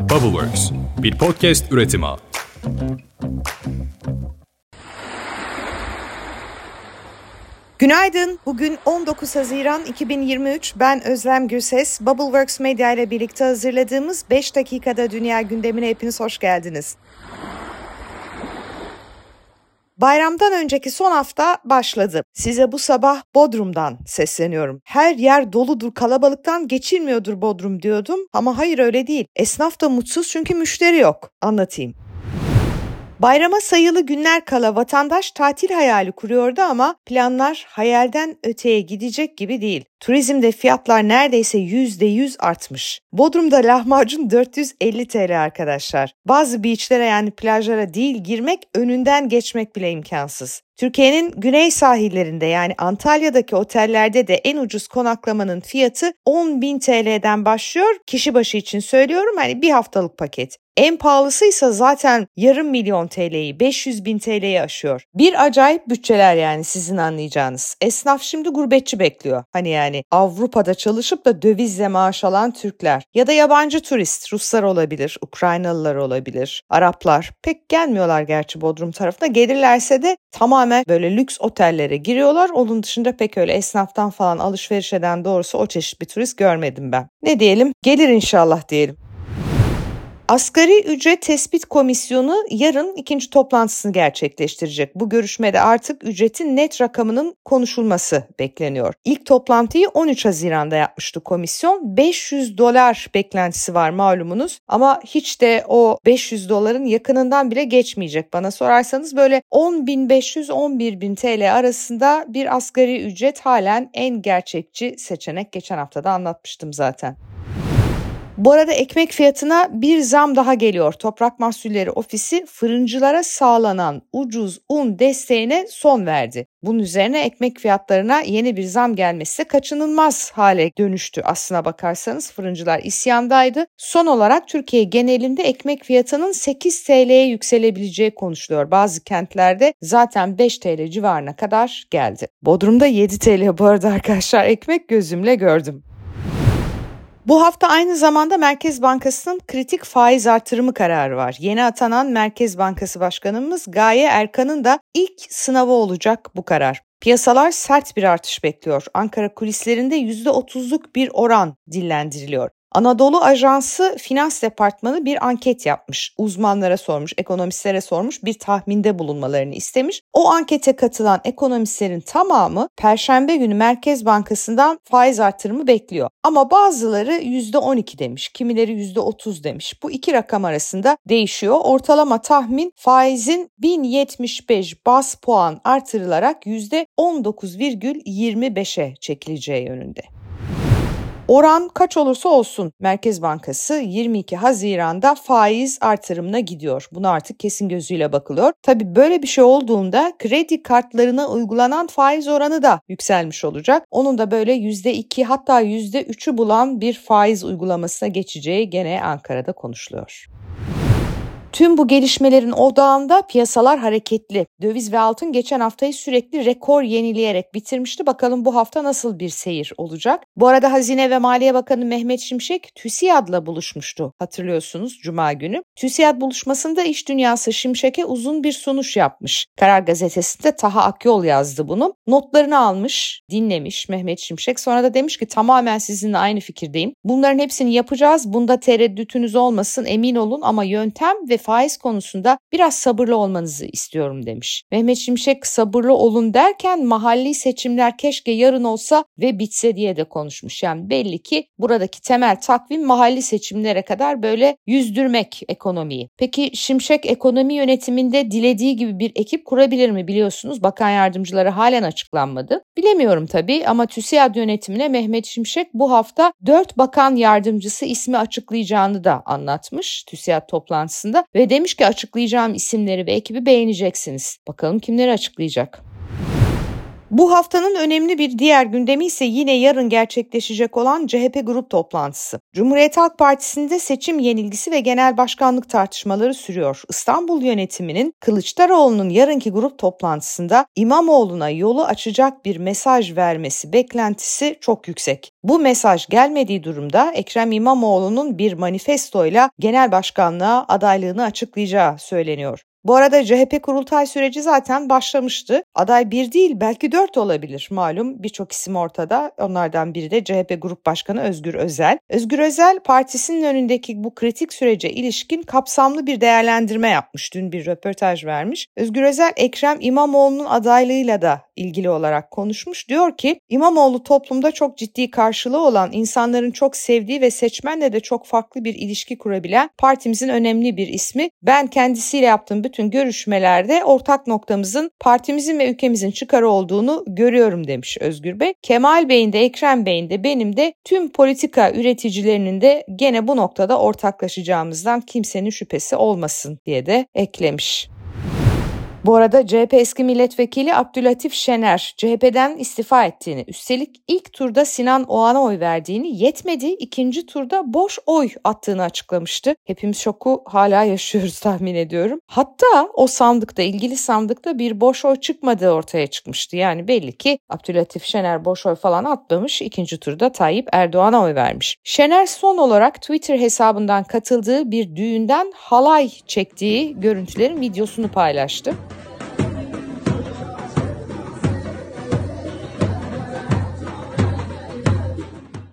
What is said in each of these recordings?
Bubbleworks, bir podcast üretimi. Günaydın. Bugün 19 Haziran 2023. Ben Özlem Gürses. Bubbleworks Media ile birlikte hazırladığımız 5 dakikada dünya gündemine hepiniz hoş geldiniz. Bayramdan önceki son hafta başladı. Size bu sabah Bodrum'dan sesleniyorum. Her yer doludur, kalabalıktan geçilmiyordur Bodrum diyordum ama hayır öyle değil. Esnaf da mutsuz çünkü müşteri yok. Anlatayım. Bayrama sayılı günler kala vatandaş tatil hayali kuruyordu ama planlar hayalden öteye gidecek gibi değil. Turizmde fiyatlar neredeyse %100 artmış. Bodrum'da lahmacun 450 TL arkadaşlar. Bazı beachlere yani plajlara değil girmek önünden geçmek bile imkansız. Türkiye'nin güney sahillerinde yani Antalya'daki otellerde de en ucuz konaklamanın fiyatı 10.000 TL'den başlıyor. Kişi başı için söylüyorum hani bir haftalık paket. En pahalısıysa zaten yarım milyon TL'yi 500 bin TL'yi aşıyor. Bir acayip bütçeler yani sizin anlayacağınız. Esnaf şimdi gurbetçi bekliyor. Hani yani Avrupa'da çalışıp da dövizle maaş alan Türkler ya da yabancı turist Ruslar olabilir, Ukraynalılar olabilir, Araplar. Pek gelmiyorlar gerçi Bodrum tarafına. Gelirlerse de tamamen böyle lüks otellere giriyorlar. Onun dışında pek öyle esnaftan falan alışveriş eden doğrusu o çeşit bir turist görmedim ben. Ne diyelim? Gelir inşallah diyelim. Asgari ücret tespit komisyonu yarın ikinci toplantısını gerçekleştirecek. Bu görüşmede artık ücretin net rakamının konuşulması bekleniyor. İlk toplantıyı 13 Haziran'da yapmıştı komisyon. 500 dolar beklentisi var malumunuz ama hiç de o 500 doların yakınından bile geçmeyecek. Bana sorarsanız böyle 10.500-11.000 TL arasında bir asgari ücret halen en gerçekçi seçenek. Geçen hafta da anlatmıştım zaten. Bu arada ekmek fiyatına bir zam daha geliyor. Toprak Mahsulleri Ofisi fırıncılara sağlanan ucuz un desteğine son verdi. Bunun üzerine ekmek fiyatlarına yeni bir zam gelmesi kaçınılmaz hale dönüştü. Aslına bakarsanız fırıncılar isyandaydı. Son olarak Türkiye genelinde ekmek fiyatının 8 TL'ye yükselebileceği konuşuluyor. Bazı kentlerde zaten 5 TL civarına kadar geldi. Bodrum'da 7 TL bu arada arkadaşlar ekmek gözümle gördüm. Bu hafta aynı zamanda Merkez Bankası'nın kritik faiz artırımı kararı var. Yeni atanan Merkez Bankası Başkanımız Gaye Erkan'ın da ilk sınavı olacak bu karar. Piyasalar sert bir artış bekliyor. Ankara kulislerinde %30'luk bir oran dillendiriliyor. Anadolu Ajansı Finans Departmanı bir anket yapmış. Uzmanlara sormuş, ekonomistlere sormuş, bir tahminde bulunmalarını istemiş. O ankete katılan ekonomistlerin tamamı Perşembe günü Merkez Bankası'ndan faiz artırımı bekliyor. Ama bazıları %12 demiş, kimileri %30 demiş. Bu iki rakam arasında değişiyor. Ortalama tahmin faizin 1075 bas puan artırılarak %19,25'e çekileceği yönünde. Oran kaç olursa olsun Merkez Bankası 22 Haziran'da faiz artırımına gidiyor. Buna artık kesin gözüyle bakılıyor. Tabi böyle bir şey olduğunda kredi kartlarına uygulanan faiz oranı da yükselmiş olacak. Onun da böyle %2 hatta %3'ü bulan bir faiz uygulamasına geçeceği gene Ankara'da konuşuluyor. Tüm bu gelişmelerin odağında piyasalar hareketli. Döviz ve altın geçen haftayı sürekli rekor yenileyerek bitirmişti. Bakalım bu hafta nasıl bir seyir olacak? Bu arada Hazine ve Maliye Bakanı Mehmet Şimşek TÜSİAD'la buluşmuştu hatırlıyorsunuz Cuma günü. TÜSİAD buluşmasında iş dünyası Şimşek'e uzun bir sunuş yapmış. Karar Gazetesi'nde Taha Akyol yazdı bunu. Notlarını almış, dinlemiş Mehmet Şimşek. Sonra da demiş ki tamamen sizinle aynı fikirdeyim. Bunların hepsini yapacağız. Bunda tereddütünüz olmasın emin olun ama yöntem ve faiz konusunda biraz sabırlı olmanızı istiyorum demiş. Mehmet Şimşek sabırlı olun derken mahalli seçimler keşke yarın olsa ve bitse diye de konuşmuş. Yani belli ki buradaki temel takvim mahalli seçimlere kadar böyle yüzdürmek ekonomiyi. Peki Şimşek ekonomi yönetiminde dilediği gibi bir ekip kurabilir mi biliyorsunuz? Bakan yardımcıları halen açıklanmadı. Bilemiyorum tabii ama TÜSİAD yönetimine Mehmet Şimşek bu hafta 4 bakan yardımcısı ismi açıklayacağını da anlatmış TÜSİAD toplantısında ve demiş ki açıklayacağım isimleri ve ekibi beğeneceksiniz. Bakalım kimleri açıklayacak. Bu haftanın önemli bir diğer gündemi ise yine yarın gerçekleşecek olan CHP grup toplantısı. Cumhuriyet Halk Partisi'nde seçim yenilgisi ve genel başkanlık tartışmaları sürüyor. İstanbul yönetiminin Kılıçdaroğlu'nun yarınki grup toplantısında İmamoğlu'na yolu açacak bir mesaj vermesi beklentisi çok yüksek. Bu mesaj gelmediği durumda Ekrem İmamoğlu'nun bir manifestoyla genel başkanlığa adaylığını açıklayacağı söyleniyor. Bu arada CHP kurultay süreci zaten başlamıştı. Aday bir değil belki dört olabilir malum birçok isim ortada. Onlardan biri de CHP Grup Başkanı Özgür Özel. Özgür Özel partisinin önündeki bu kritik sürece ilişkin kapsamlı bir değerlendirme yapmış. Dün bir röportaj vermiş. Özgür Özel Ekrem İmamoğlu'nun adaylığıyla da ilgili olarak konuşmuş. Diyor ki İmamoğlu toplumda çok ciddi karşılığı olan insanların çok sevdiği ve seçmenle de çok farklı bir ilişki kurabilen partimizin önemli bir ismi. Ben kendisiyle yaptığım bütün görüşmelerde ortak noktamızın partimizin ve ülkemizin çıkarı olduğunu görüyorum demiş Özgür Bey. Kemal Bey'in de Ekrem Bey'in de benim de tüm politika üreticilerinin de gene bu noktada ortaklaşacağımızdan kimsenin şüphesi olmasın diye de eklemiş. Bu arada CHP eski milletvekili Abdülatif Şener CHP'den istifa ettiğini, üstelik ilk turda Sinan Oğan'a oy verdiğini, yetmedi ikinci turda boş oy attığını açıklamıştı. Hepimiz şoku hala yaşıyoruz tahmin ediyorum. Hatta o sandıkta, ilgili sandıkta bir boş oy çıkmadığı ortaya çıkmıştı. Yani belli ki Abdülatif Şener boş oy falan atmamış, ikinci turda Tayyip Erdoğan'a oy vermiş. Şener son olarak Twitter hesabından katıldığı bir düğünden halay çektiği görüntülerin videosunu paylaştı.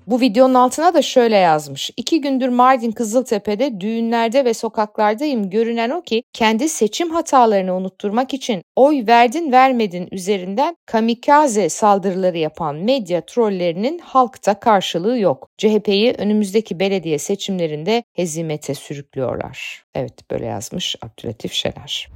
Bu videonun altına da şöyle yazmış. İki gündür Mardin Kızıltepe'de düğünlerde ve sokaklardayım. Görünen o ki kendi seçim hatalarını unutturmak için oy verdin vermedin üzerinden kamikaze saldırıları yapan medya trollerinin halkta karşılığı yok. CHP'yi önümüzdeki belediye seçimlerinde hezimete sürüklüyorlar. Evet böyle yazmış Abdülatif Şener.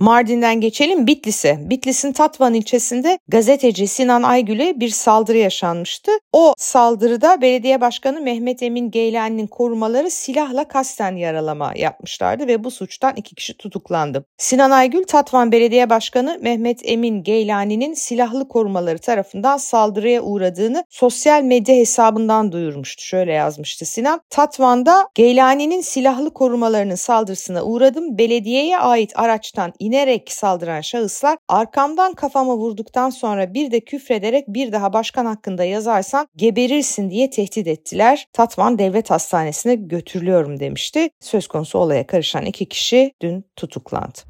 Mardin'den geçelim Bitlis'e. Bitlis'in Tatvan ilçesinde gazeteci Sinan Aygül'e bir saldırı yaşanmıştı. O saldırıda belediye başkanı Mehmet Emin Geylani'nin korumaları silahla kasten yaralama yapmışlardı ve bu suçtan iki kişi tutuklandı. Sinan Aygül Tatvan Belediye Başkanı Mehmet Emin Geylani'nin silahlı korumaları tarafından saldırıya uğradığını sosyal medya hesabından duyurmuştu. Şöyle yazmıştı Sinan. Tatvan'da Geylani'nin silahlı korumalarının saldırısına uğradım. Belediyeye ait araçtan inerek saldıran şahıslar arkamdan kafama vurduktan sonra bir de küfrederek bir daha başkan hakkında yazarsan geberirsin diye tehdit ettiler. Tatvan Devlet Hastanesi'ne götürülüyorum demişti. Söz konusu olaya karışan iki kişi dün tutuklandı.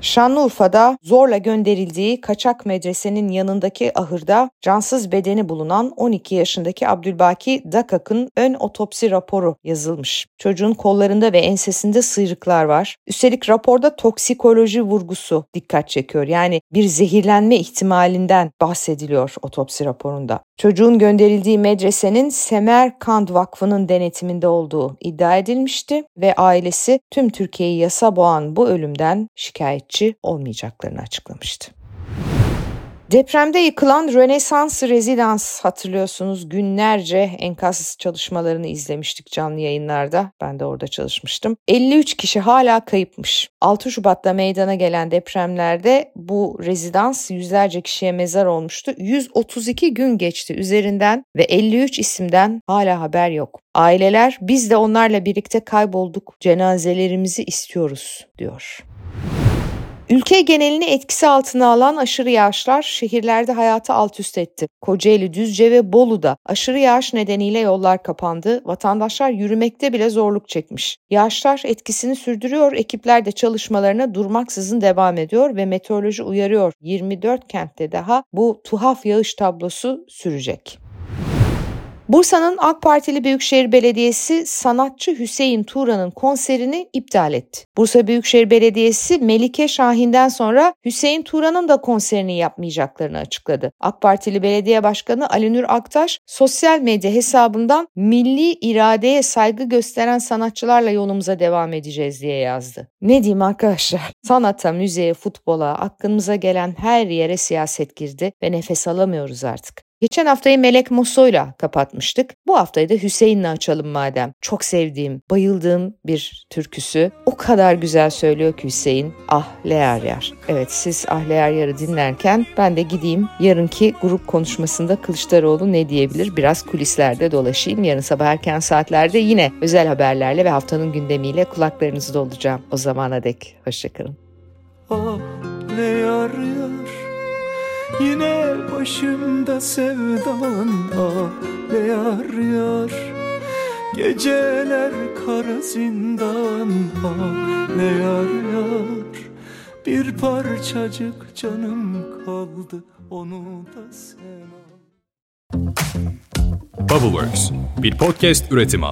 Şanlıurfa'da zorla gönderildiği kaçak medresenin yanındaki ahırda cansız bedeni bulunan 12 yaşındaki Abdülbaki Dakak'ın ön otopsi raporu yazılmış. Çocuğun kollarında ve ensesinde sıyrıklar var. Üstelik raporda toksikoloji vurgusu dikkat çekiyor. Yani bir zehirlenme ihtimalinden bahsediliyor otopsi raporunda. Çocuğun gönderildiği medresenin Semerkand Vakfı'nın denetiminde olduğu iddia edilmişti ve ailesi tüm Türkiye'yi yasa boğan bu ölümden şikayetçi olmayacaklarını açıklamıştı. Depremde yıkılan Rönesans Rezidans hatırlıyorsunuz günlerce enkaz çalışmalarını izlemiştik canlı yayınlarda. Ben de orada çalışmıştım. 53 kişi hala kayıpmış. 6 Şubat'ta meydana gelen depremlerde bu rezidans yüzlerce kişiye mezar olmuştu. 132 gün geçti üzerinden ve 53 isimden hala haber yok. Aileler biz de onlarla birlikte kaybolduk cenazelerimizi istiyoruz diyor. Ülke genelini etkisi altına alan aşırı yağışlar şehirlerde hayatı alt üst etti. Kocaeli, Düzce ve Bolu'da aşırı yağış nedeniyle yollar kapandı. Vatandaşlar yürümekte bile zorluk çekmiş. Yağışlar etkisini sürdürüyor, ekipler de çalışmalarına durmaksızın devam ediyor ve meteoroloji uyarıyor. 24 kentte daha bu tuhaf yağış tablosu sürecek. Bursa'nın AK Partili Büyükşehir Belediyesi sanatçı Hüseyin Turan'ın konserini iptal etti. Bursa Büyükşehir Belediyesi Melike Şahin'den sonra Hüseyin Turan'ın da konserini yapmayacaklarını açıkladı. AK Partili Belediye Başkanı Alinur Aktaş sosyal medya hesabından milli iradeye saygı gösteren sanatçılarla yolumuza devam edeceğiz diye yazdı. Ne diyeyim arkadaşlar? Sanata, müziğe, futbola, aklımıza gelen her yere siyaset girdi ve nefes alamıyoruz artık. Geçen haftayı Melek Moso'yla kapatmıştık. Bu haftayı da Hüseyin'le açalım madem. Çok sevdiğim, bayıldığım bir türküsü. O kadar güzel söylüyor ki Hüseyin. Ah Leğer Yar. Evet siz Ah Leğer Yar'ı dinlerken ben de gideyim yarınki grup konuşmasında Kılıçdaroğlu ne diyebilir? Biraz kulislerde dolaşayım. Yarın sabah erken saatlerde yine özel haberlerle ve haftanın gündemiyle kulaklarınızda olacağım. O zamana dek. Hoşçakalın. Ah yar yar Yine başımda sevdan ne yar Geceler kara zindan ne yar Bir parçacık canım kaldı onu da sen Bubbleworks bir podcast üretimi.